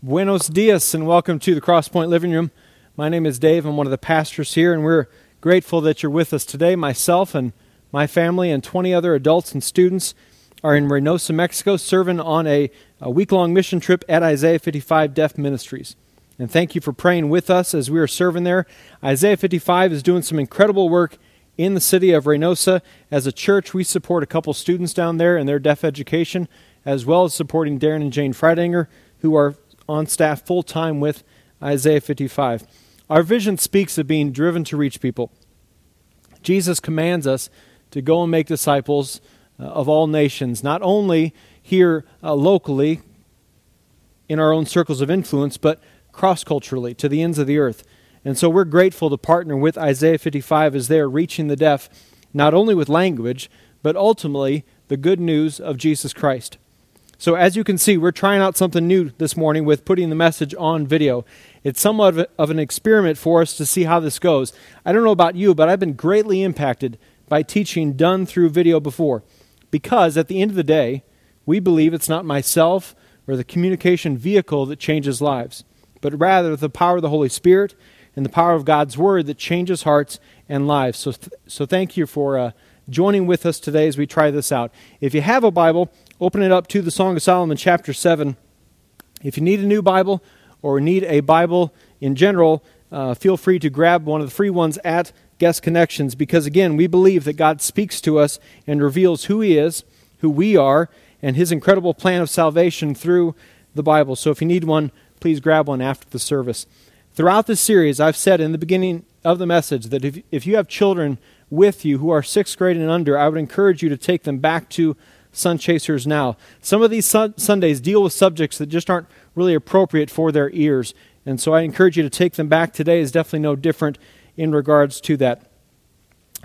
Buenos dias and welcome to the Crosspoint Living Room. My name is Dave. I'm one of the pastors here, and we're grateful that you're with us today. Myself and my family and 20 other adults and students are in Reynosa, Mexico, serving on a, a week long mission trip at Isaiah 55 Deaf Ministries. And thank you for praying with us as we are serving there. Isaiah 55 is doing some incredible work in the city of Reynosa. As a church, we support a couple students down there in their deaf education, as well as supporting Darren and Jane Freidinger, who are on staff full time with Isaiah 55. Our vision speaks of being driven to reach people. Jesus commands us to go and make disciples uh, of all nations, not only here uh, locally in our own circles of influence, but cross culturally to the ends of the earth. And so we're grateful to partner with Isaiah 55 as they're reaching the deaf, not only with language, but ultimately the good news of Jesus Christ. So, as you can see, we're trying out something new this morning with putting the message on video. It's somewhat of an experiment for us to see how this goes. I don't know about you, but I've been greatly impacted by teaching done through video before. Because at the end of the day, we believe it's not myself or the communication vehicle that changes lives, but rather the power of the Holy Spirit and the power of God's Word that changes hearts and lives. So, th- so thank you for uh, joining with us today as we try this out. If you have a Bible, open it up to the Song of Solomon, chapter 7. If you need a new Bible or need a Bible in general, uh, feel free to grab one of the free ones at Guest Connections because, again, we believe that God speaks to us and reveals who He is, who we are, and His incredible plan of salvation through the Bible. So if you need one, please grab one after the service. Throughout this series, I've said in the beginning of the message that if, if you have children with you who are sixth grade and under, I would encourage you to take them back to Sun Chasers now. Some of these sun- Sundays deal with subjects that just aren't really appropriate for their ears. And so I encourage you to take them back. Today is definitely no different in regards to that.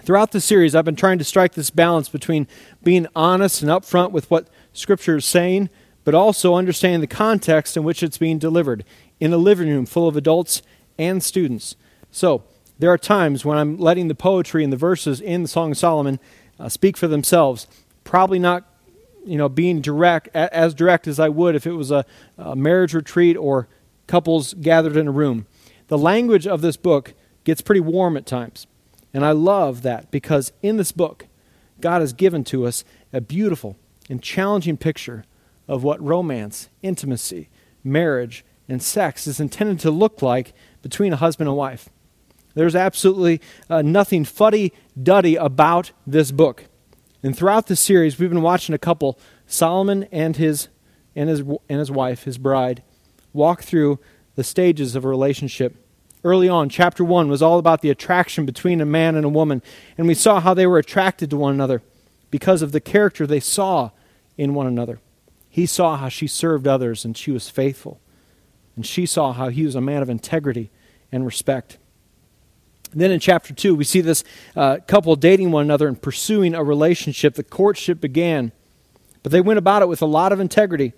Throughout the series, I've been trying to strike this balance between being honest and upfront with what Scripture is saying, but also understanding the context in which it's being delivered in a living room full of adults and students. So, there are times when I'm letting the poetry and the verses in the Song of Solomon uh, speak for themselves. Probably not you know, being direct, as direct as I would if it was a, a marriage retreat or couples gathered in a room. The language of this book gets pretty warm at times. And I love that because in this book, God has given to us a beautiful and challenging picture of what romance, intimacy, marriage, and sex is intended to look like between a husband and wife. There's absolutely uh, nothing fuddy duddy about this book. And throughout the series, we've been watching a couple, Solomon and his, and his, and his wife, his bride, walk through the stages of a relationship. Early on, chapter 1 was all about the attraction between a man and a woman. And we saw how they were attracted to one another because of the character they saw in one another. He saw how she served others and she was faithful. And she saw how he was a man of integrity and respect. Then in chapter 2, we see this uh, couple dating one another and pursuing a relationship. The courtship began, but they went about it with a lot of integrity.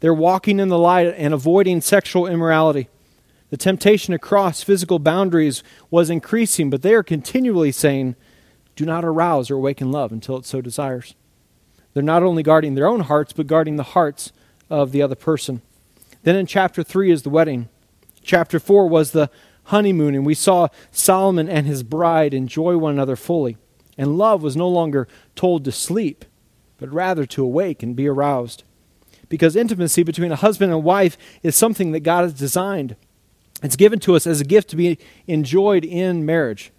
They're walking in the light and avoiding sexual immorality. The temptation to cross physical boundaries was increasing, but they are continually saying, Do not arouse or awaken love until it so desires. They're not only guarding their own hearts, but guarding the hearts of the other person. Then in chapter 3 is the wedding. Chapter 4 was the honeymoon, and we saw Solomon and his bride enjoy one another fully. And love was no longer told to sleep, but rather to awake and be aroused. Because intimacy between a husband and wife is something that God has designed. It's given to us as a gift to be enjoyed in marriage.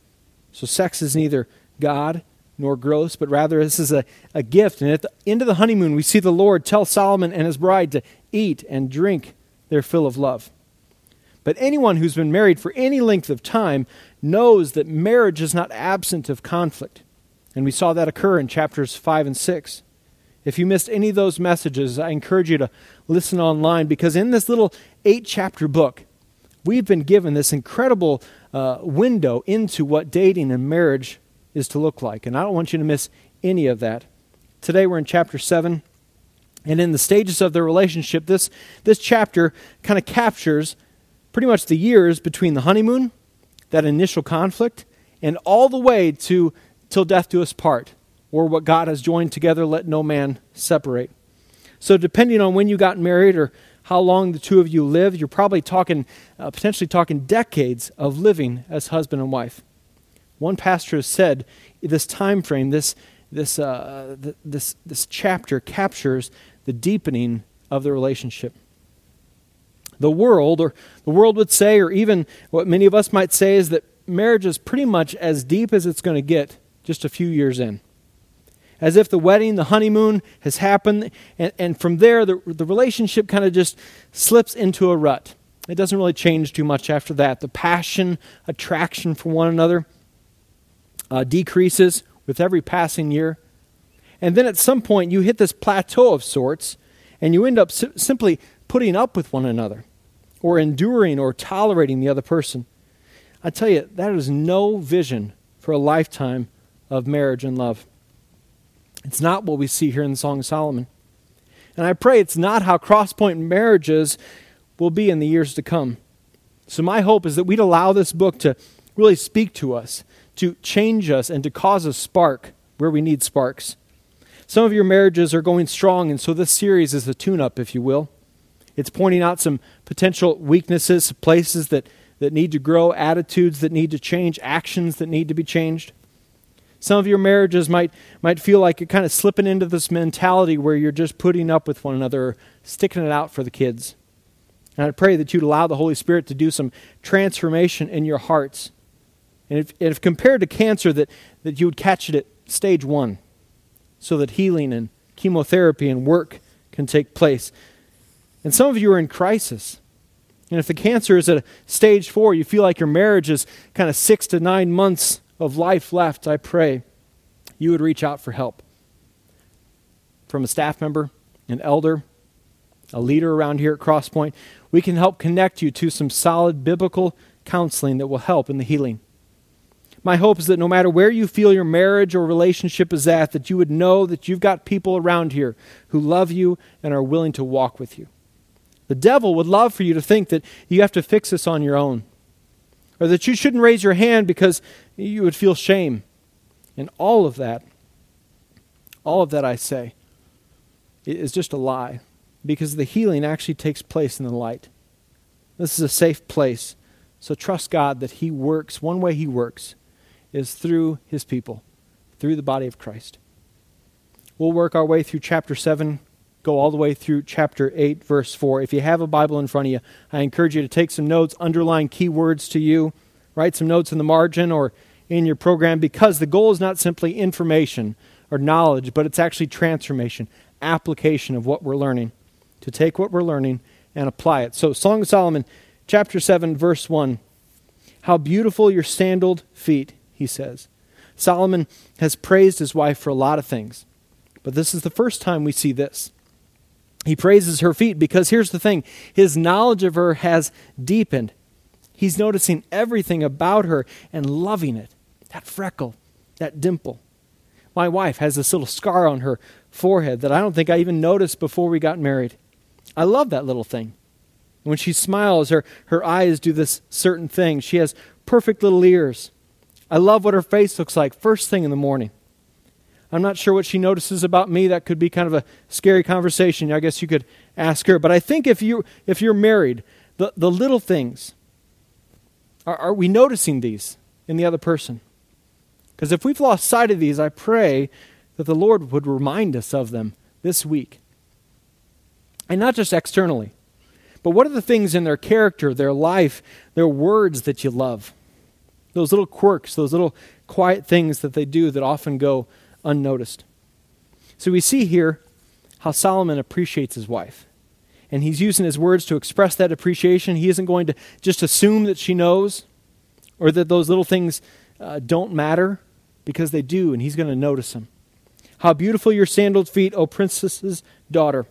So sex is neither God nor gross, but rather this is a, a gift. And at the end of the honeymoon, we see the Lord tell Solomon and his bride to eat and drink their fill of love. But anyone who's been married for any length of time knows that marriage is not absent of conflict. And we saw that occur in chapters 5 and 6. If you missed any of those messages, I encourage you to listen online because in this little eight chapter book, we've been given this incredible uh, window into what dating and marriage is to look like. And I don't want you to miss any of that. Today we're in chapter 7. And in the stages of the relationship, this, this chapter kind of captures pretty much the years between the honeymoon, that initial conflict, and all the way to till death do us part, or what God has joined together, let no man separate. So, depending on when you got married or how long the two of you live, you're probably talking, uh, potentially talking decades of living as husband and wife. One pastor has said this time frame, this, this, uh, th- this, this chapter captures the deepening of the relationship. The world, or the world would say, or even what many of us might say, is that marriage is pretty much as deep as it's going to get just a few years in as if the wedding, the honeymoon has happened, and, and from there the, the relationship kind of just slips into a rut. It doesn't really change too much after that. The passion, attraction for one another uh, decreases with every passing year. And then at some point you hit this plateau of sorts, and you end up si- simply putting up with one another, or enduring or tolerating the other person. I tell you, that is no vision for a lifetime of marriage and love. It's not what we see here in the Song of Solomon. And I pray it's not how crosspoint marriages will be in the years to come. So, my hope is that we'd allow this book to really speak to us, to change us, and to cause a spark where we need sparks. Some of your marriages are going strong, and so this series is a tune up, if you will. It's pointing out some potential weaknesses, places that, that need to grow, attitudes that need to change, actions that need to be changed. Some of your marriages might, might feel like you're kind of slipping into this mentality where you're just putting up with one another, sticking it out for the kids. And I pray that you'd allow the Holy Spirit to do some transformation in your hearts. And if, and if compared to cancer, that, that you would catch it at stage one so that healing and chemotherapy and work can take place. And some of you are in crisis. And if the cancer is at stage four, you feel like your marriage is kind of six to nine months of life left, I pray you would reach out for help from a staff member, an elder, a leader around here at Crosspoint. We can help connect you to some solid biblical counseling that will help in the healing. My hope is that no matter where you feel your marriage or relationship is at, that you would know that you've got people around here who love you and are willing to walk with you. The devil would love for you to think that you have to fix this on your own or that you shouldn't raise your hand because you would feel shame. And all of that, all of that I say, is just a lie because the healing actually takes place in the light. This is a safe place. So trust God that He works. One way He works is through His people, through the body of Christ. We'll work our way through chapter 7 go all the way through chapter 8, verse 4. If you have a Bible in front of you, I encourage you to take some notes, underline key words to you, write some notes in the margin or in your program because the goal is not simply information or knowledge, but it's actually transformation, application of what we're learning, to take what we're learning and apply it. So, Song of Solomon, chapter 7, verse 1. How beautiful your sandaled feet, he says. Solomon has praised his wife for a lot of things, but this is the first time we see this. He praises her feet because here's the thing his knowledge of her has deepened. He's noticing everything about her and loving it. That freckle, that dimple. My wife has this little scar on her forehead that I don't think I even noticed before we got married. I love that little thing. When she smiles, her, her eyes do this certain thing. She has perfect little ears. I love what her face looks like first thing in the morning. I'm not sure what she notices about me. That could be kind of a scary conversation. I guess you could ask her. But I think if you if you're married, the, the little things are, are we noticing these in the other person? Because if we've lost sight of these, I pray that the Lord would remind us of them this week. And not just externally, but what are the things in their character, their life, their words that you love? Those little quirks, those little quiet things that they do that often go unnoticed. So we see here how Solomon appreciates his wife. And he's using his words to express that appreciation. He isn't going to just assume that she knows or that those little things uh, don't matter because they do, and he's going to notice them. How beautiful your sandaled feet, O princess's daughter.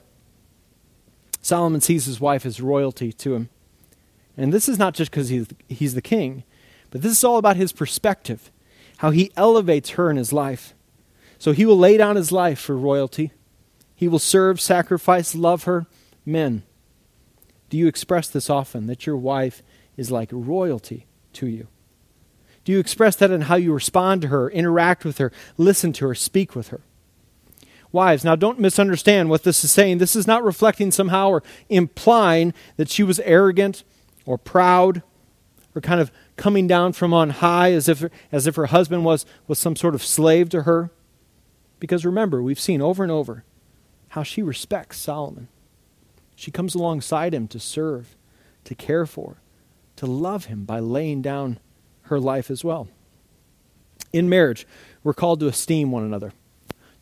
Solomon sees his wife as royalty to him. And this is not just because he's, he's the king, but this is all about his perspective, how he elevates her in his life. So he will lay down his life for royalty. He will serve, sacrifice, love her. Men, do you express this often that your wife is like royalty to you? Do you express that in how you respond to her, interact with her, listen to her, speak with her? Wives, now don't misunderstand what this is saying. This is not reflecting somehow or implying that she was arrogant or proud or kind of coming down from on high as if, as if her husband was, was some sort of slave to her. Because remember, we've seen over and over how she respects Solomon. She comes alongside him to serve, to care for, to love him by laying down her life as well. In marriage, we're called to esteem one another,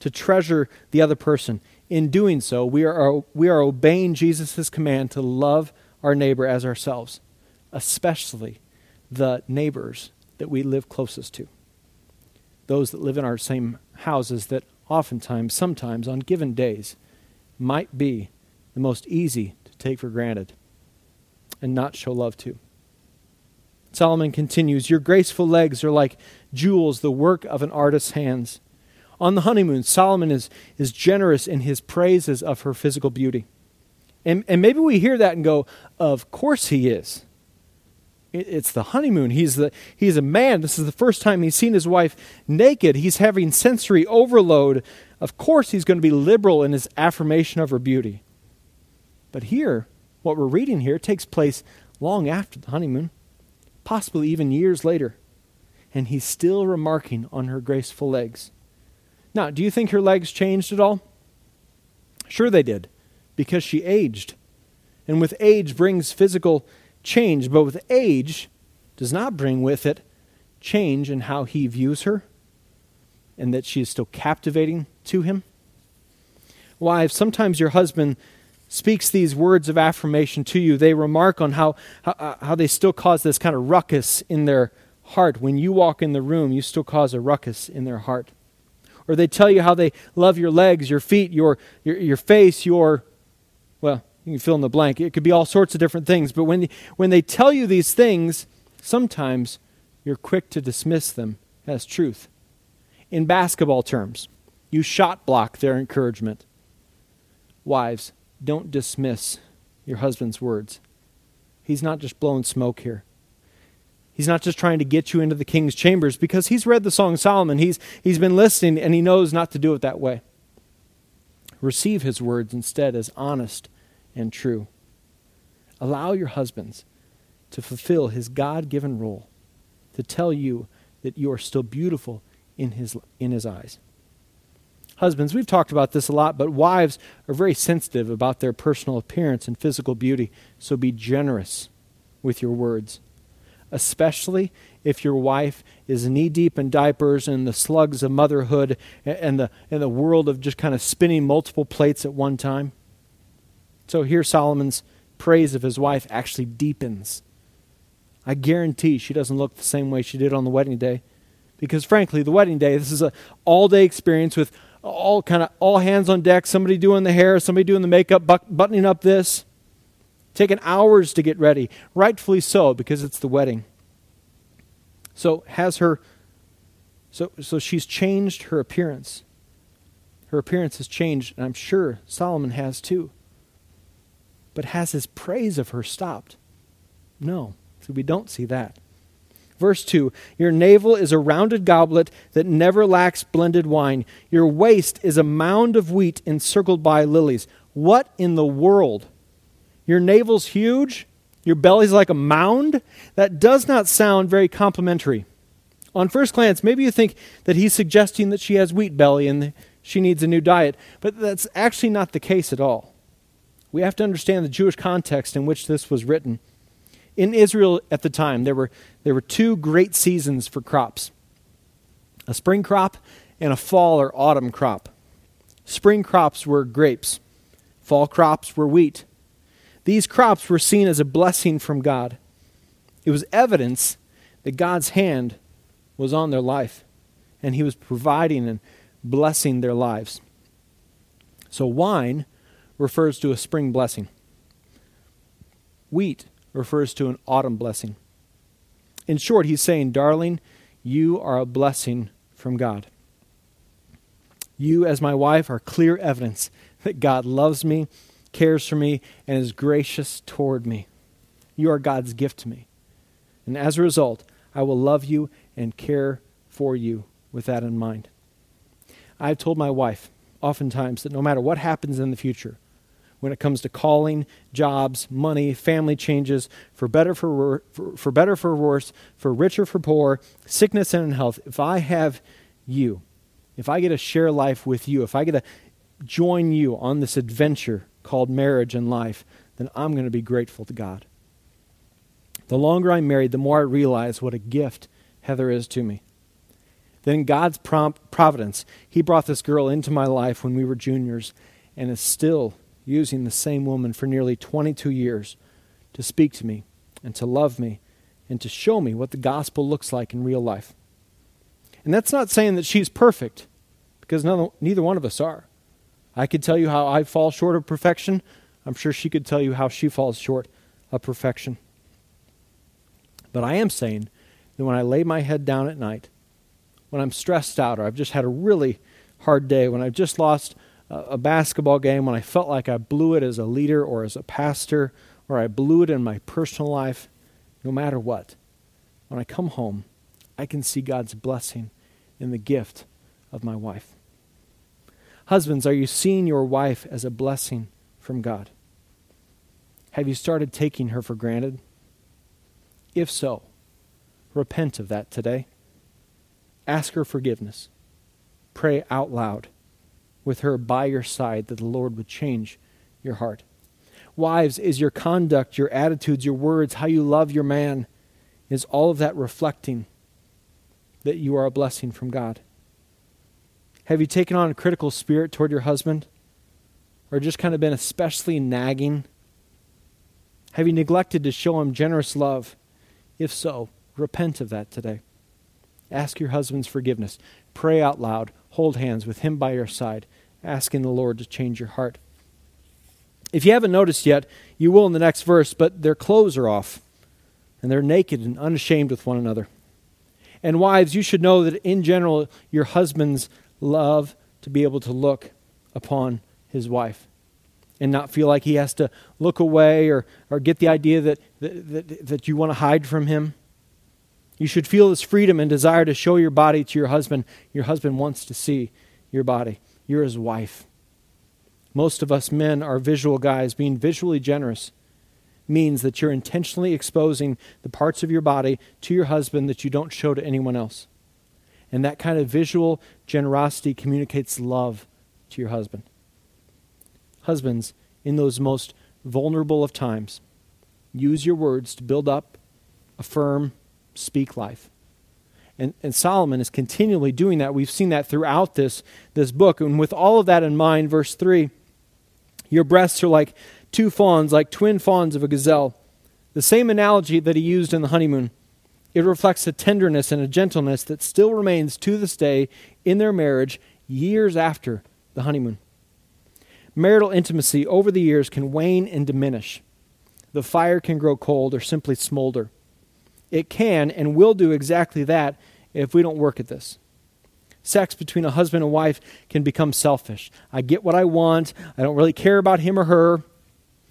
to treasure the other person. In doing so, we are, we are obeying Jesus' command to love our neighbor as ourselves, especially the neighbors that we live closest to, those that live in our same houses that oftentimes, sometimes, on given days, might be the most easy to take for granted and not show love to. Solomon continues Your graceful legs are like jewels, the work of an artist's hands. On the honeymoon, Solomon is, is generous in his praises of her physical beauty. And, and maybe we hear that and go, Of course he is. It, it's the honeymoon. He's, the, he's a man. This is the first time he's seen his wife naked. He's having sensory overload. Of course, he's going to be liberal in his affirmation of her beauty. But here, what we're reading here takes place long after the honeymoon, possibly even years later and he's still remarking on her graceful legs. Now, do you think her legs changed at all? Sure, they did, because she aged. And with age brings physical change, but with age does not bring with it change in how he views her and that she is still captivating to him. Wives, sometimes your husband speaks these words of affirmation to you. They remark on how, how, uh, how they still cause this kind of ruckus in their heart. When you walk in the room, you still cause a ruckus in their heart. Or they tell you how they love your legs, your feet, your, your, your face, your, well, you can fill in the blank. It could be all sorts of different things. But when, when they tell you these things, sometimes you're quick to dismiss them as truth. In basketball terms, you shot block their encouragement. Wives, don't dismiss your husband's words. He's not just blowing smoke here. He's not just trying to get you into the king's chambers because he's read the Song of Solomon. He's, he's been listening and he knows not to do it that way. Receive his words instead as honest and true. Allow your husbands to fulfill his God given role to tell you that you are still beautiful in his, in his eyes. Husbands, we've talked about this a lot, but wives are very sensitive about their personal appearance and physical beauty, so be generous with your words especially if your wife is knee deep in diapers and the slugs of motherhood and the, and the world of just kind of spinning multiple plates at one time. So here Solomon's praise of his wife actually deepens. I guarantee she doesn't look the same way she did on the wedding day. Because frankly, the wedding day, this is an all day experience with all kind of all hands on deck, somebody doing the hair, somebody doing the makeup, buttoning up this taken hours to get ready, rightfully so, because it's the wedding. So has her so so she's changed her appearance. Her appearance has changed, and I'm sure Solomon has too. But has his praise of her stopped? No. So we don't see that. Verse 2 Your navel is a rounded goblet that never lacks blended wine. Your waist is a mound of wheat encircled by lilies. What in the world your navel's huge. Your belly's like a mound. That does not sound very complimentary. On first glance, maybe you think that he's suggesting that she has wheat belly and she needs a new diet, but that's actually not the case at all. We have to understand the Jewish context in which this was written. In Israel at the time, there were, there were two great seasons for crops a spring crop and a fall or autumn crop. Spring crops were grapes, fall crops were wheat. These crops were seen as a blessing from God. It was evidence that God's hand was on their life, and He was providing and blessing their lives. So, wine refers to a spring blessing, wheat refers to an autumn blessing. In short, He's saying, Darling, you are a blessing from God. You, as my wife, are clear evidence that God loves me cares for me, and is gracious toward me. You are God's gift to me. And as a result, I will love you and care for you with that in mind. I've told my wife oftentimes that no matter what happens in the future, when it comes to calling, jobs, money, family changes, for better for, for, for better for worse, for richer for poor, sickness and health, if I have you, if I get to share life with you, if I get to join you on this adventure called marriage and life, then I'm going to be grateful to God. The longer I'm married, the more I realize what a gift Heather is to me. Then, God's providence, He brought this girl into my life when we were juniors and is still using the same woman for nearly 22 years to speak to me and to love me and to show me what the gospel looks like in real life. And that's not saying that she's perfect, because none, neither one of us are. I could tell you how I fall short of perfection. I'm sure she could tell you how she falls short of perfection. But I am saying that when I lay my head down at night, when I'm stressed out or I've just had a really hard day, when I've just lost a basketball game when I felt like I blew it as a leader or as a pastor or I blew it in my personal life, no matter what, when I come home, I can see God's blessing in the gift of my wife. Husbands, are you seeing your wife as a blessing from God? Have you started taking her for granted? If so, repent of that today. Ask her forgiveness. Pray out loud with her by your side that the Lord would change your heart. Wives, is your conduct, your attitudes, your words, how you love your man, is all of that reflecting that you are a blessing from God? Have you taken on a critical spirit toward your husband? Or just kind of been especially nagging? Have you neglected to show him generous love? If so, repent of that today. Ask your husband's forgiveness. Pray out loud. Hold hands with him by your side asking the Lord to change your heart. If you haven't noticed yet, you will in the next verse, but their clothes are off, and they're naked and unashamed with one another. And wives, you should know that in general, your husbands love to be able to look upon his wife and not feel like he has to look away or, or get the idea that, that, that, that you want to hide from him. You should feel this freedom and desire to show your body to your husband. Your husband wants to see your body. You're his wife. Most of us men are visual guys. Being visually generous means that you're intentionally exposing the parts of your body to your husband that you don't show to anyone else. And that kind of visual generosity communicates love to your husband. Husbands, in those most vulnerable of times, use your words to build up, affirm, speak life. And, and Solomon is continually doing that. We've seen that throughout this, this book. And with all of that in mind, verse 3 Your breasts are like two fawns, like twin fawns of a gazelle. The same analogy that he used in the honeymoon. It reflects a tenderness and a gentleness that still remains to this day in their marriage years after the honeymoon. Marital intimacy over the years can wane and diminish. The fire can grow cold or simply smolder. It can and will do exactly that if we don't work at this. Sex between a husband and wife can become selfish. I get what I want. I don't really care about him or her.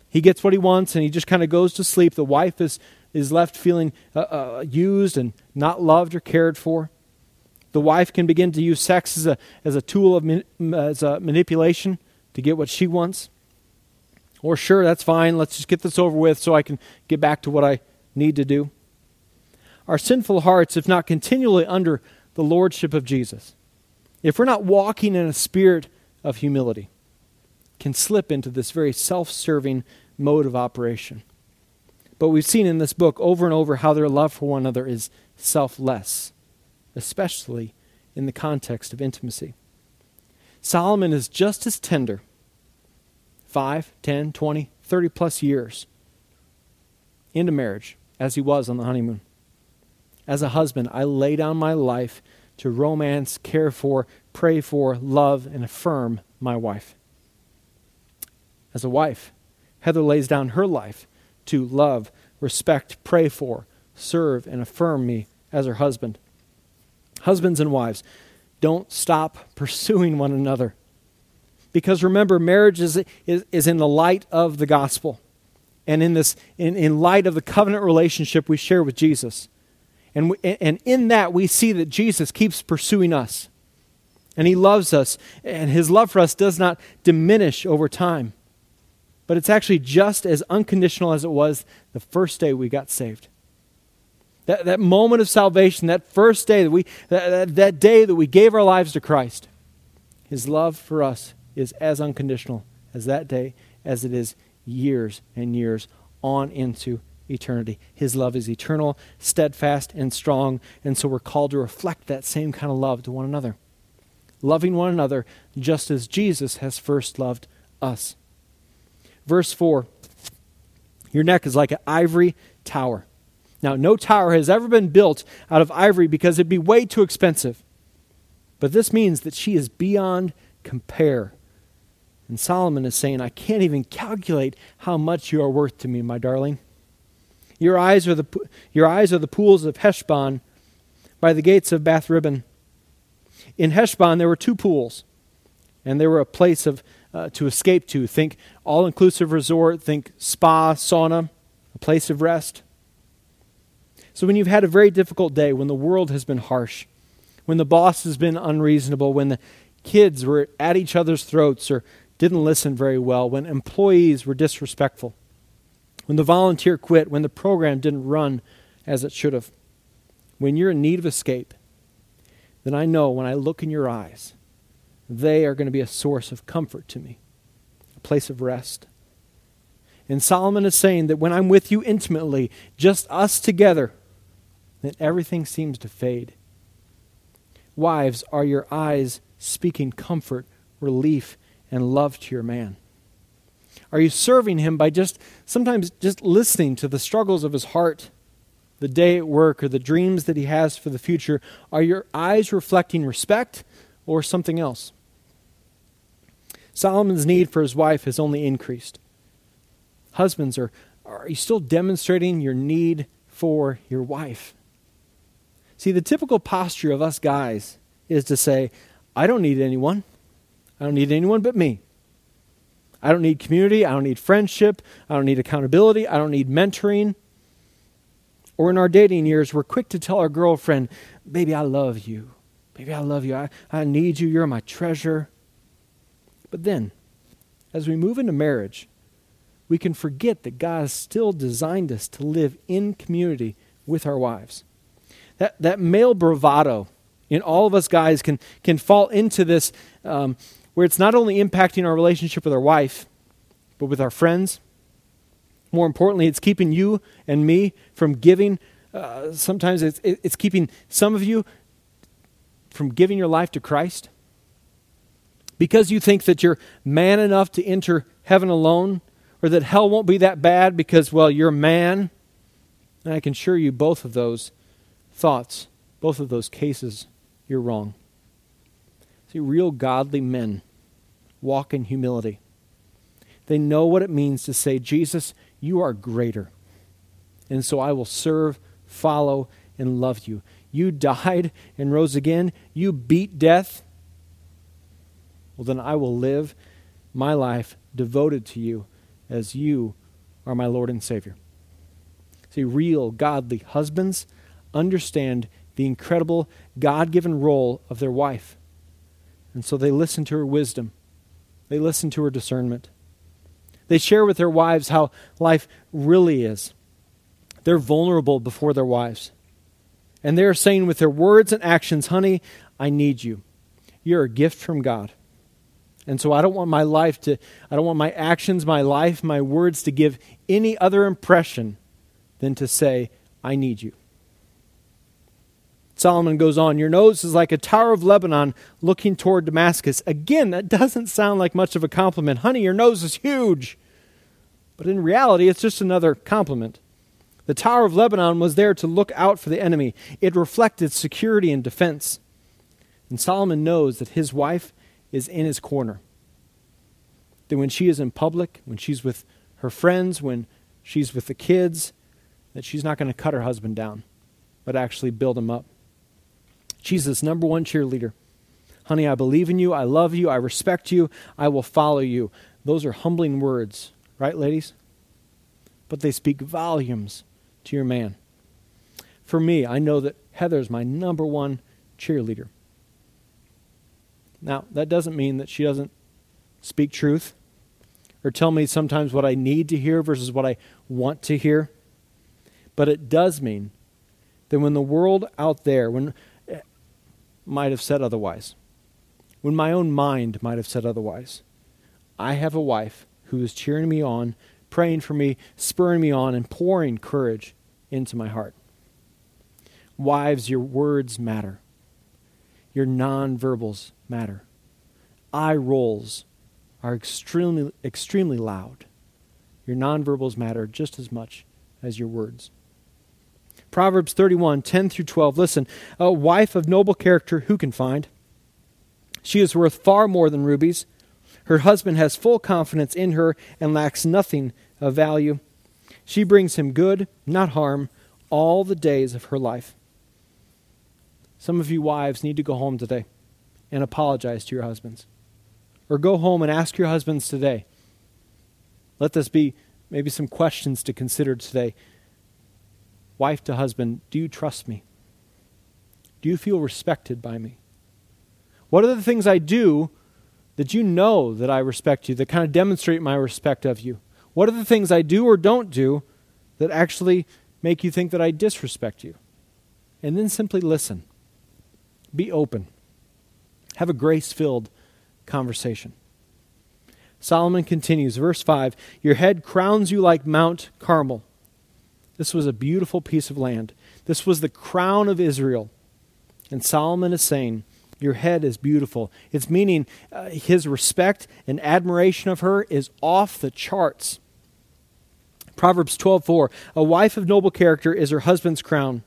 He gets what he wants and he just kind of goes to sleep. The wife is, is left feeling uh, uh, used and not loved or cared for. The wife can begin to use sex as a, as a tool of as a manipulation to get what she wants. Or, sure, that's fine. Let's just get this over with so I can get back to what I need to do our sinful hearts, if not continually under the lordship of Jesus, if we're not walking in a spirit of humility, can slip into this very self serving mode of operation. But we've seen in this book over and over how their love for one another is selfless, especially in the context of intimacy. Solomon is just as tender 5, 10, 20, 30 plus years into marriage as he was on the honeymoon. As a husband, I lay down my life to romance, care for, pray for, love, and affirm my wife. As a wife, Heather lays down her life to love, respect, pray for, serve, and affirm me as her husband. Husbands and wives, don't stop pursuing one another. Because remember, marriage is, is, is in the light of the gospel and in, this, in, in light of the covenant relationship we share with Jesus. And, and in that, we see that Jesus keeps pursuing us. And He loves us, and His love for us does not diminish over time. But it's actually just as unconditional as it was the first day we got saved. That, that moment of salvation, that first day that we that, that, that day that we gave our lives to Christ, His love for us is as unconditional as that day as it is years and years on into eternity. His love is eternal, steadfast, and strong, and so we're called to reflect that same kind of love to one another. Loving one another just as Jesus has first loved us. Verse 4 Your neck is like an ivory tower. Now, no tower has ever been built out of ivory because it'd be way too expensive. But this means that she is beyond compare. And Solomon is saying, I can't even calculate how much you are worth to me, my darling. Your eyes are the, your eyes are the pools of Heshbon by the gates of Bath Rabbim. In Heshbon, there were two pools, and they were a place of, uh, to escape to. Think all inclusive resort, think spa, sauna, a place of rest. So when you've had a very difficult day, when the world has been harsh, when the boss has been unreasonable, when the kids were at each other's throats or didn't listen very well, when employees were disrespectful, when the volunteer quit, when the program didn't run as it should have. When you're in need of escape, then I know when I look in your eyes, they are going to be a source of comfort to me, a place of rest. And Solomon is saying that when I'm with you intimately, just us together, then everything seems to fade. Wives, are your eyes speaking comfort, relief, and love to your man? Are you serving him by just sometimes just listening to the struggles of his heart, the day at work, or the dreams that he has for the future? Are your eyes reflecting respect or something else? Solomon's need for his wife has only increased. Husbands, are, are you still demonstrating your need for your wife? See, the typical posture of us guys is to say, I don't need anyone. I don't need anyone but me. I don't need community. I don't need friendship. I don't need accountability. I don't need mentoring. Or in our dating years, we're quick to tell our girlfriend, Baby, I love you. Baby, I love you. I, I need you. You're my treasure. But then, as we move into marriage, we can forget that God has still designed us to live in community with our wives. That, that male bravado in all of us guys can, can fall into this um, where it's not only impacting our relationship with our wife, but with our friends. More importantly, it's keeping you and me from giving. Uh, sometimes it's, it's keeping some of you from giving your life to Christ. Because you think that you're man enough to enter heaven alone, or that hell won't be that bad because, well, you're man. And I can assure you, both of those thoughts, both of those cases, you're wrong. See, real godly men walk in humility. They know what it means to say, Jesus, you are greater. And so I will serve, follow, and love you. You died and rose again. You beat death. Well, then I will live my life devoted to you as you are my Lord and Savior. See, real godly husbands understand the incredible God given role of their wife. And so they listen to her wisdom they listen to her discernment. They share with their wives how life really is. They're vulnerable before their wives. And they're saying with their words and actions, honey, I need you. You're a gift from God. And so I don't want my life to, I don't want my actions, my life, my words to give any other impression than to say, I need you. Solomon goes on, Your nose is like a tower of Lebanon looking toward Damascus. Again, that doesn't sound like much of a compliment. Honey, your nose is huge. But in reality, it's just another compliment. The Tower of Lebanon was there to look out for the enemy, it reflected security and defense. And Solomon knows that his wife is in his corner. That when she is in public, when she's with her friends, when she's with the kids, that she's not going to cut her husband down, but actually build him up. Jesus, number one cheerleader. Honey, I believe in you. I love you. I respect you. I will follow you. Those are humbling words, right, ladies? But they speak volumes to your man. For me, I know that Heather is my number one cheerleader. Now, that doesn't mean that she doesn't speak truth or tell me sometimes what I need to hear versus what I want to hear. But it does mean that when the world out there when might have said otherwise, when my own mind might have said otherwise, I have a wife who is cheering me on, praying for me, spurring me on, and pouring courage into my heart. Wives, your words matter. Your nonverbals matter. Eye rolls are extremely, extremely loud. Your nonverbals matter just as much as your words. Proverbs 31, 10 through 12. Listen, a wife of noble character, who can find? She is worth far more than rubies. Her husband has full confidence in her and lacks nothing of value. She brings him good, not harm, all the days of her life. Some of you wives need to go home today and apologize to your husbands. Or go home and ask your husbands today. Let this be maybe some questions to consider today. Wife to husband, do you trust me? Do you feel respected by me? What are the things I do that you know that I respect you, that kind of demonstrate my respect of you? What are the things I do or don't do that actually make you think that I disrespect you? And then simply listen. Be open. Have a grace filled conversation. Solomon continues, verse 5 Your head crowns you like Mount Carmel. This was a beautiful piece of land. This was the crown of Israel. And Solomon is saying, Your head is beautiful. It's meaning uh, his respect and admiration of her is off the charts. Proverbs 12:4 A wife of noble character is her husband's crown,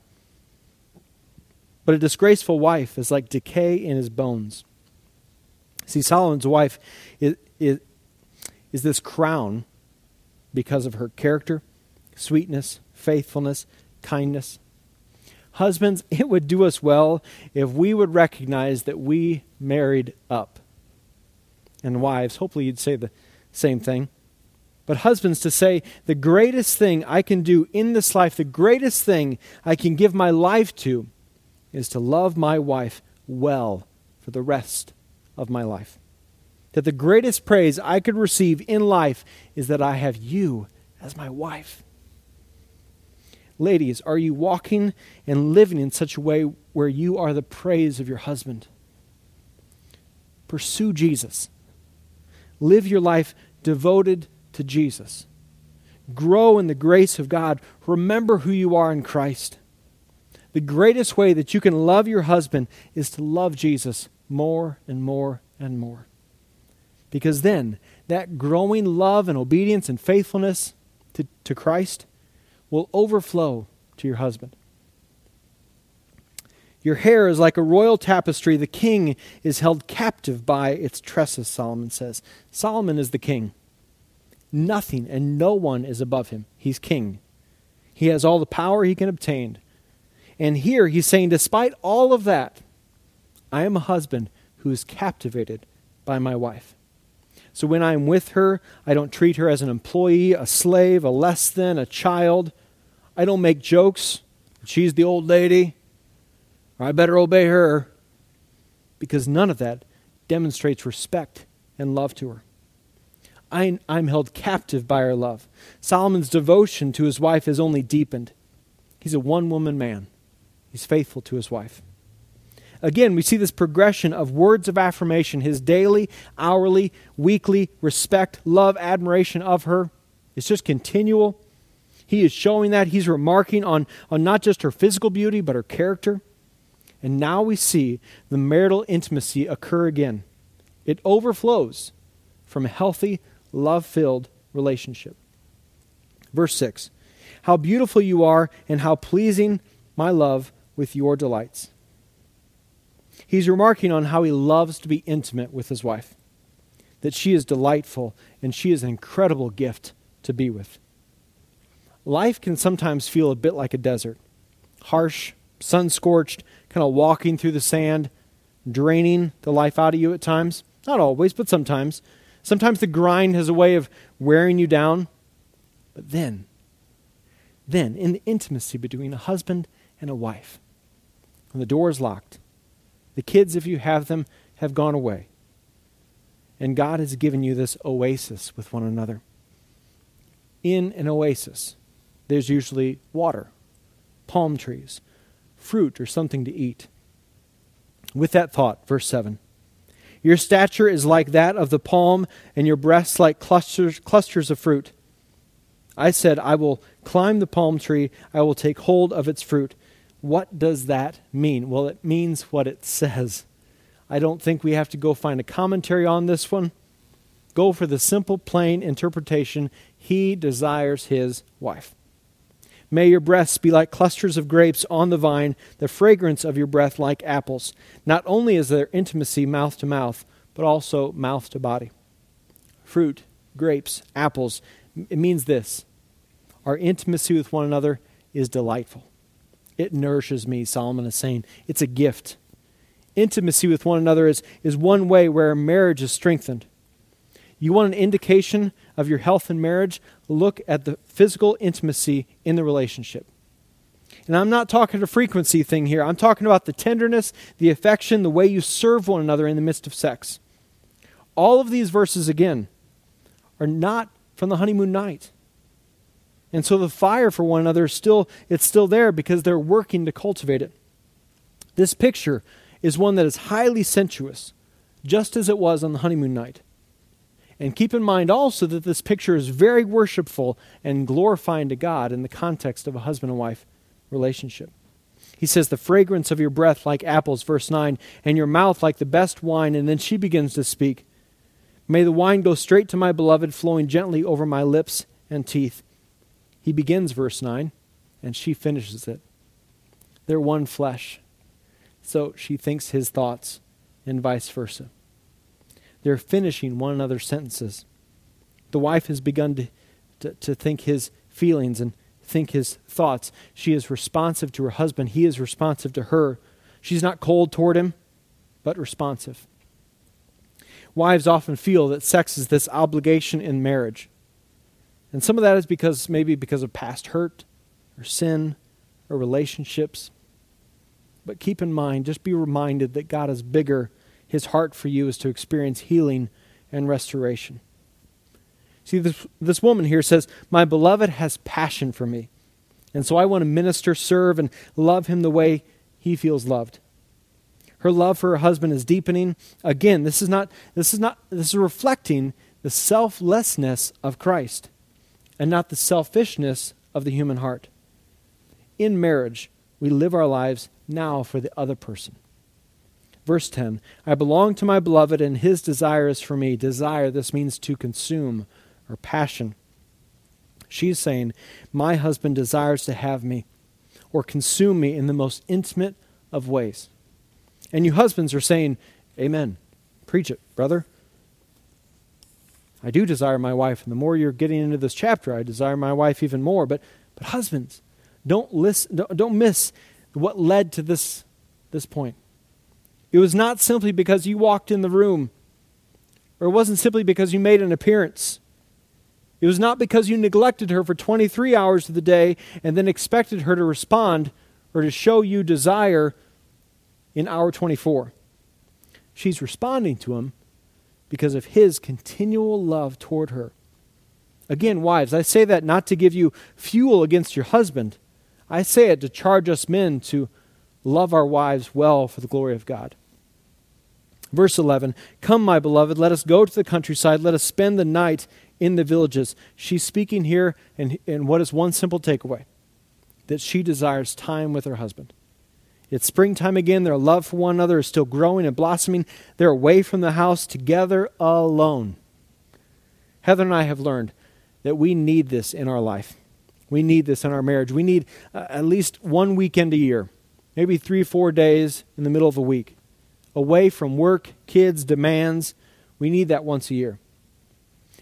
but a disgraceful wife is like decay in his bones. See, Solomon's wife is, is, is this crown because of her character, sweetness, faithfulness, kindness. Husbands, it would do us well if we would recognize that we married up. And wives, hopefully you'd say the same thing. But husbands, to say the greatest thing I can do in this life, the greatest thing I can give my life to, is to love my wife well for the rest of my life. That the greatest praise I could receive in life is that I have you as my wife. Ladies, are you walking and living in such a way where you are the praise of your husband? Pursue Jesus. Live your life devoted to Jesus. Grow in the grace of God. Remember who you are in Christ. The greatest way that you can love your husband is to love Jesus more and more and more. Because then, that growing love and obedience and faithfulness to, to Christ will overflow to your husband. Your hair is like a royal tapestry. The king is held captive by its tresses, Solomon says. Solomon is the king. Nothing and no one is above him. He's king. He has all the power he can obtain. And here he's saying, despite all of that, I am a husband who is captivated by my wife. So when I'm with her, I don't treat her as an employee, a slave, a less than, a child. I don't make jokes. She's the old lady, I better obey her. Because none of that demonstrates respect and love to her. I, I'm held captive by her love. Solomon's devotion to his wife has only deepened. He's a one woman man, he's faithful to his wife. Again, we see this progression of words of affirmation, his daily, hourly, weekly respect, love, admiration of her. It's just continual. He is showing that. He's remarking on, on not just her physical beauty, but her character. And now we see the marital intimacy occur again. It overflows from a healthy, love filled relationship. Verse 6 How beautiful you are, and how pleasing my love with your delights. He's remarking on how he loves to be intimate with his wife, that she is delightful and she is an incredible gift to be with. Life can sometimes feel a bit like a desert harsh, sun scorched, kind of walking through the sand, draining the life out of you at times. Not always, but sometimes. Sometimes the grind has a way of wearing you down. But then, then, in the intimacy between a husband and a wife, when the door is locked, the kids, if you have them, have gone away. And God has given you this oasis with one another. In an oasis, there's usually water, palm trees, fruit, or something to eat. With that thought, verse 7 Your stature is like that of the palm, and your breasts like clusters, clusters of fruit. I said, I will climb the palm tree, I will take hold of its fruit. What does that mean? Well, it means what it says. I don't think we have to go find a commentary on this one. Go for the simple, plain interpretation. He desires his wife. May your breasts be like clusters of grapes on the vine, the fragrance of your breath like apples. Not only is there intimacy mouth to mouth, but also mouth to body. Fruit, grapes, apples. It means this our intimacy with one another is delightful. It nourishes me, Solomon is saying. It's a gift. Intimacy with one another is, is one way where marriage is strengthened. You want an indication of your health in marriage? Look at the physical intimacy in the relationship. And I'm not talking a frequency thing here. I'm talking about the tenderness, the affection, the way you serve one another in the midst of sex. All of these verses, again, are not from the honeymoon night. And so the fire for one another is still it's still there because they're working to cultivate it. This picture is one that is highly sensuous, just as it was on the honeymoon night. And keep in mind also that this picture is very worshipful and glorifying to God in the context of a husband and wife relationship. He says, The fragrance of your breath like apples, verse 9, and your mouth like the best wine. And then she begins to speak. May the wine go straight to my beloved, flowing gently over my lips and teeth. He begins verse 9, and she finishes it. They're one flesh. So she thinks his thoughts, and vice versa. They're finishing one another's sentences. The wife has begun to, to, to think his feelings and think his thoughts. She is responsive to her husband, he is responsive to her. She's not cold toward him, but responsive. Wives often feel that sex is this obligation in marriage. And some of that is because maybe because of past hurt or sin or relationships. But keep in mind, just be reminded that God is bigger. His heart for you is to experience healing and restoration. See, this, this woman here says, My beloved has passion for me. And so I want to minister, serve, and love him the way he feels loved. Her love for her husband is deepening. Again, this is not this is not this is reflecting the selflessness of Christ and not the selfishness of the human heart. In marriage, we live our lives now for the other person. Verse 10 I belong to my beloved, and his desire is for me. Desire, this means to consume or passion. She's saying, My husband desires to have me or consume me in the most intimate of ways. And you husbands are saying, Amen. Preach it, brother. I do desire my wife, and the more you're getting into this chapter, I desire my wife even more. But, but husbands, don't, listen, don't, don't miss what led to this, this point. It was not simply because you walked in the room, or it wasn't simply because you made an appearance. It was not because you neglected her for 23 hours of the day and then expected her to respond or to show you desire in hour 24. She's responding to him because of his continual love toward her. Again, wives, I say that not to give you fuel against your husband. I say it to charge us men to love our wives well for the glory of God. Verse 11 Come, my beloved, let us go to the countryside. Let us spend the night in the villages. She's speaking here, and, and what is one simple takeaway? That she desires time with her husband. It's springtime again. Their love for one another is still growing and blossoming. They're away from the house together alone. Heather and I have learned that we need this in our life. We need this in our marriage. We need uh, at least one weekend a year, maybe three, four days in the middle of a week, away from work, kids, demands. We need that once a year.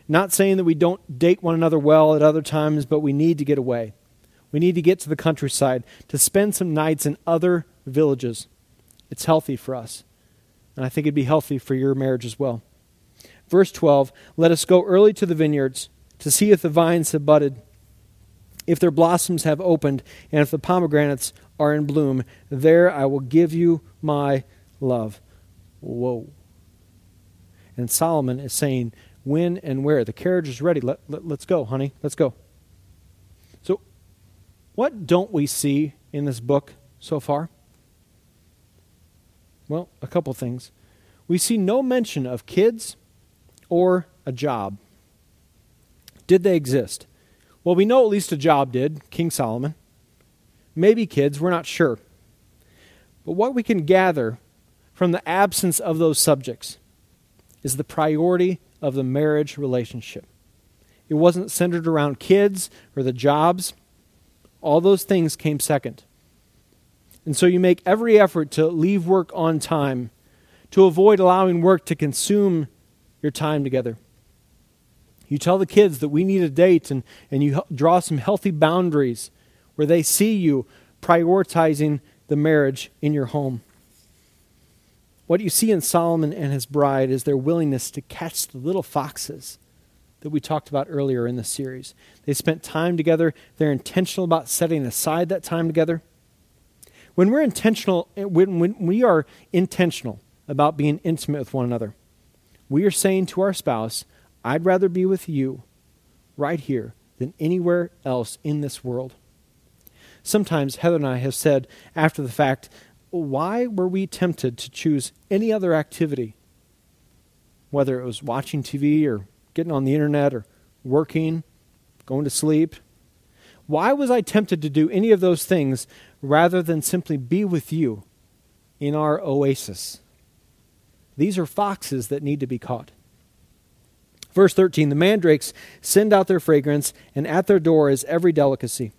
Not saying that we don't date one another well at other times, but we need to get away. We need to get to the countryside to spend some nights in other villages. It's healthy for us. And I think it'd be healthy for your marriage as well. Verse 12 Let us go early to the vineyards to see if the vines have budded, if their blossoms have opened, and if the pomegranates are in bloom. There I will give you my love. Whoa. And Solomon is saying, when and where. The carriage is ready. Let, let, let's go, honey. Let's go. So, what don't we see in this book so far? Well, a couple things. We see no mention of kids or a job. Did they exist? Well, we know at least a job did, King Solomon. Maybe kids, we're not sure. But what we can gather from the absence of those subjects is the priority of the marriage relationship. It wasn't centered around kids or the jobs. All those things came second. And so you make every effort to leave work on time, to avoid allowing work to consume your time together. You tell the kids that we need a date, and, and you draw some healthy boundaries where they see you prioritizing the marriage in your home. What you see in Solomon and his bride is their willingness to catch the little foxes that we talked about earlier in the series. They spent time together, they're intentional about setting aside that time together. When we're intentional, eh, when, when we are intentional about being intimate with one another, we are saying to our spouse, I'd rather be with you right here than anywhere else in this world. Sometimes Heather and I have said after the fact, why were we tempted to choose any other activity? Whether it was watching TV or getting on the internet or working, going to sleep. Why was I tempted to do any of those things rather than simply be with you in our oasis? These are foxes that need to be caught. Verse 13 The mandrakes send out their fragrance, and at their door is every delicacy,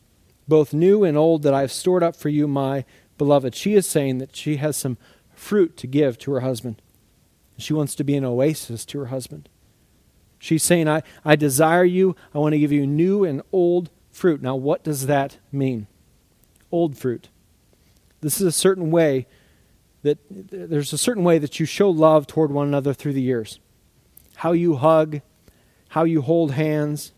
both new and old, that I have stored up for you, my beloved, she is saying that she has some fruit to give to her husband. She wants to be an oasis to her husband. She's saying, I, I desire you. I want to give you new and old fruit. Now, what does that mean? Old fruit. This is a certain way that there's a certain way that you show love toward one another through the years. How you hug, how you hold hands.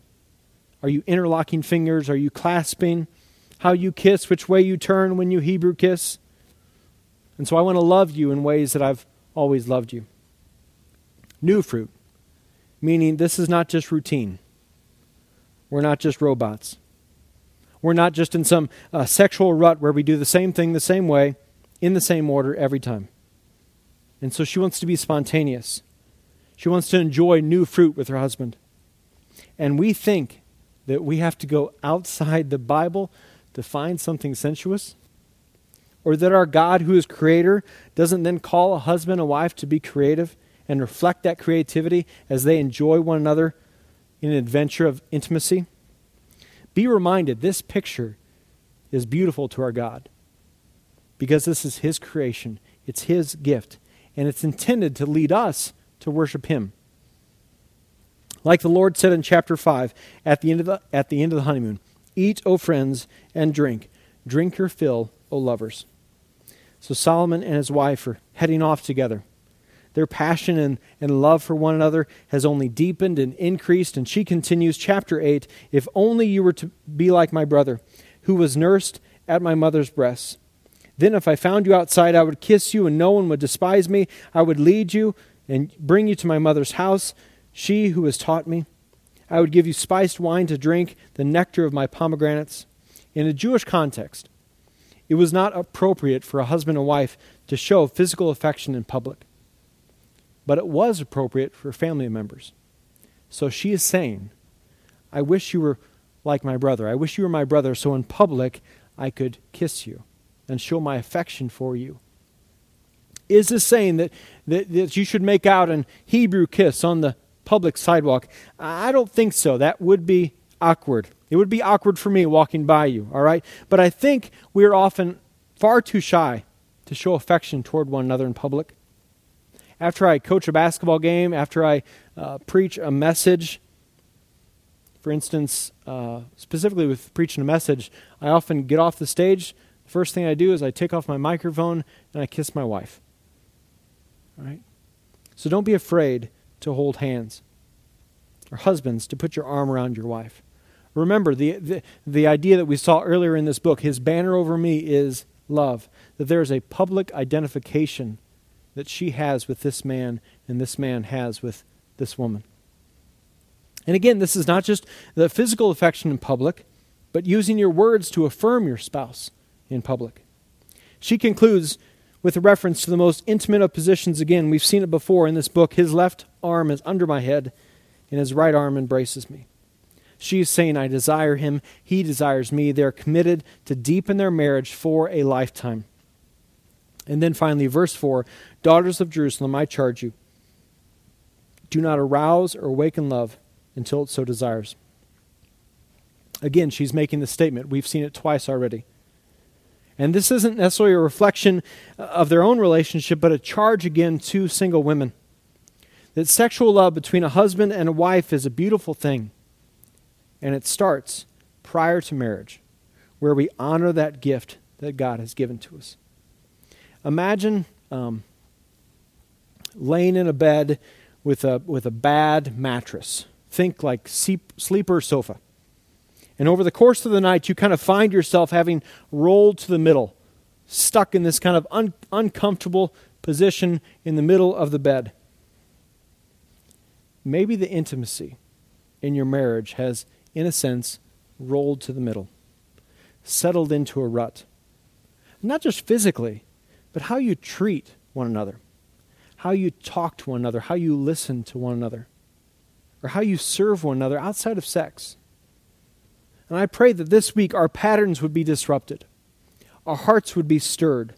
Are you interlocking fingers? Are you clasping? how you kiss, which way you turn when you Hebrew kiss. And so I want to love you in ways that I've always loved you. New fruit, meaning this is not just routine. We're not just robots. We're not just in some uh, sexual rut where we do the same thing the same way, in the same order every time. And so she wants to be spontaneous. She wants to enjoy new fruit with her husband. And we think that we have to go outside the Bible to find something sensuous? Or that our God, who is creator, doesn't then call a husband and wife to be creative and reflect that creativity as they enjoy one another in an adventure of intimacy? Be reminded this picture is beautiful to our God because this is His creation, it's His gift, and it's intended to lead us to worship Him. Like the Lord said in chapter 5 at the end of the, at the, end of the honeymoon, Eat, O friends, and drink. Drink your fill, O lovers. So Solomon and his wife are heading off together. Their passion and, and love for one another has only deepened and increased. And she continues, chapter 8 If only you were to be like my brother, who was nursed at my mother's breasts. Then, if I found you outside, I would kiss you, and no one would despise me. I would lead you and bring you to my mother's house, she who has taught me. I would give you spiced wine to drink, the nectar of my pomegranates. In a Jewish context, it was not appropriate for a husband and wife to show physical affection in public, but it was appropriate for family members. So she is saying, I wish you were like my brother. I wish you were my brother so in public I could kiss you and show my affection for you. Is this saying that, that, that you should make out an Hebrew kiss on the public sidewalk. I don't think so. That would be awkward. It would be awkward for me walking by you, all right? But I think we're often far too shy to show affection toward one another in public. After I coach a basketball game, after I uh, preach a message, for instance, uh, specifically with preaching a message, I often get off the stage. The first thing I do is I take off my microphone and I kiss my wife. All right? So don't be afraid to hold hands, or husbands to put your arm around your wife. Remember, the, the, the idea that we saw earlier in this book, his banner over me is love, that there is a public identification that she has with this man and this man has with this woman. And again, this is not just the physical affection in public, but using your words to affirm your spouse in public. She concludes with a reference to the most intimate of positions again. We've seen it before in this book. His left arm is under my head, and his right arm embraces me. She is saying, I desire him, he desires me. They're committed to deepen their marriage for a lifetime. And then finally, verse 4 Daughters of Jerusalem, I charge you, do not arouse or awaken love until it so desires. Again, she's making the statement. We've seen it twice already. And this isn't necessarily a reflection of their own relationship, but a charge again to single women. That sexual love between a husband and a wife is a beautiful thing. And it starts prior to marriage, where we honor that gift that God has given to us. Imagine um, laying in a bed with a, with a bad mattress. Think like sleep, sleeper sofa. And over the course of the night, you kind of find yourself having rolled to the middle, stuck in this kind of un- uncomfortable position in the middle of the bed. Maybe the intimacy in your marriage has, in a sense, rolled to the middle, settled into a rut. Not just physically, but how you treat one another, how you talk to one another, how you listen to one another, or how you serve one another outside of sex. And I pray that this week our patterns would be disrupted, our hearts would be stirred,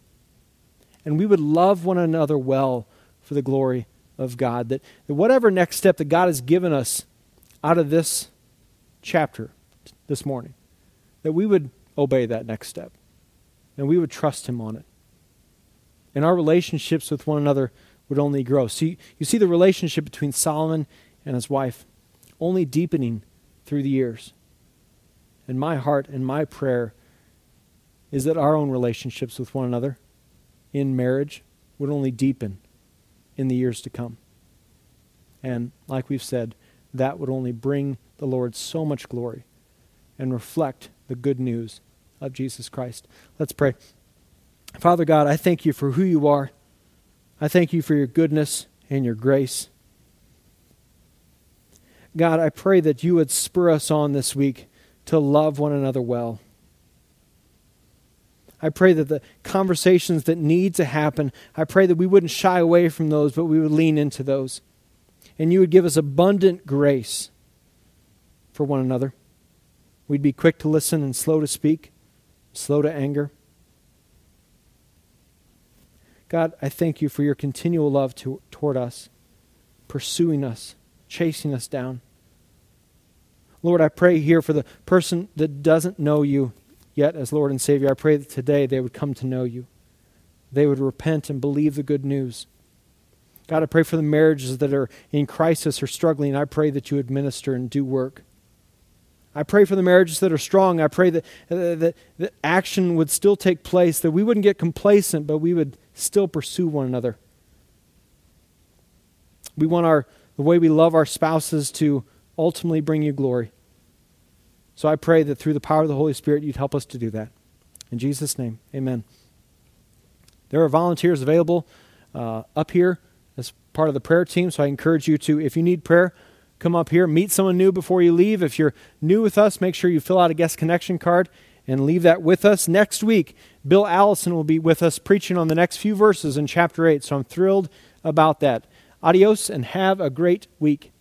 and we would love one another well for the glory of God. That, that whatever next step that God has given us out of this chapter this morning, that we would obey that next step and we would trust Him on it. And our relationships with one another would only grow. See, you see the relationship between Solomon and his wife only deepening through the years. And my heart and my prayer is that our own relationships with one another in marriage would only deepen in the years to come. And like we've said, that would only bring the Lord so much glory and reflect the good news of Jesus Christ. Let's pray. Father God, I thank you for who you are. I thank you for your goodness and your grace. God, I pray that you would spur us on this week to love one another well. I pray that the conversations that need to happen, I pray that we wouldn't shy away from those, but we would lean into those. And you would give us abundant grace for one another. We'd be quick to listen and slow to speak, slow to anger. God, I thank you for your continual love to, toward us, pursuing us, chasing us down. Lord, I pray here for the person that doesn't know you yet as Lord and Savior. I pray that today they would come to know you. They would repent and believe the good news. God, I pray for the marriages that are in crisis or struggling. I pray that you administer and do work. I pray for the marriages that are strong. I pray that, uh, that, that action would still take place, that we wouldn't get complacent, but we would still pursue one another. We want our, the way we love our spouses to ultimately bring you glory. So I pray that through the power of the Holy Spirit, you'd help us to do that. In Jesus' name, amen. There are volunteers available uh, up here as part of the prayer team, so I encourage you to, if you need prayer, come up here, meet someone new before you leave. If you're new with us, make sure you fill out a guest connection card and leave that with us. Next week, Bill Allison will be with us preaching on the next few verses in chapter 8, so I'm thrilled about that. Adios and have a great week.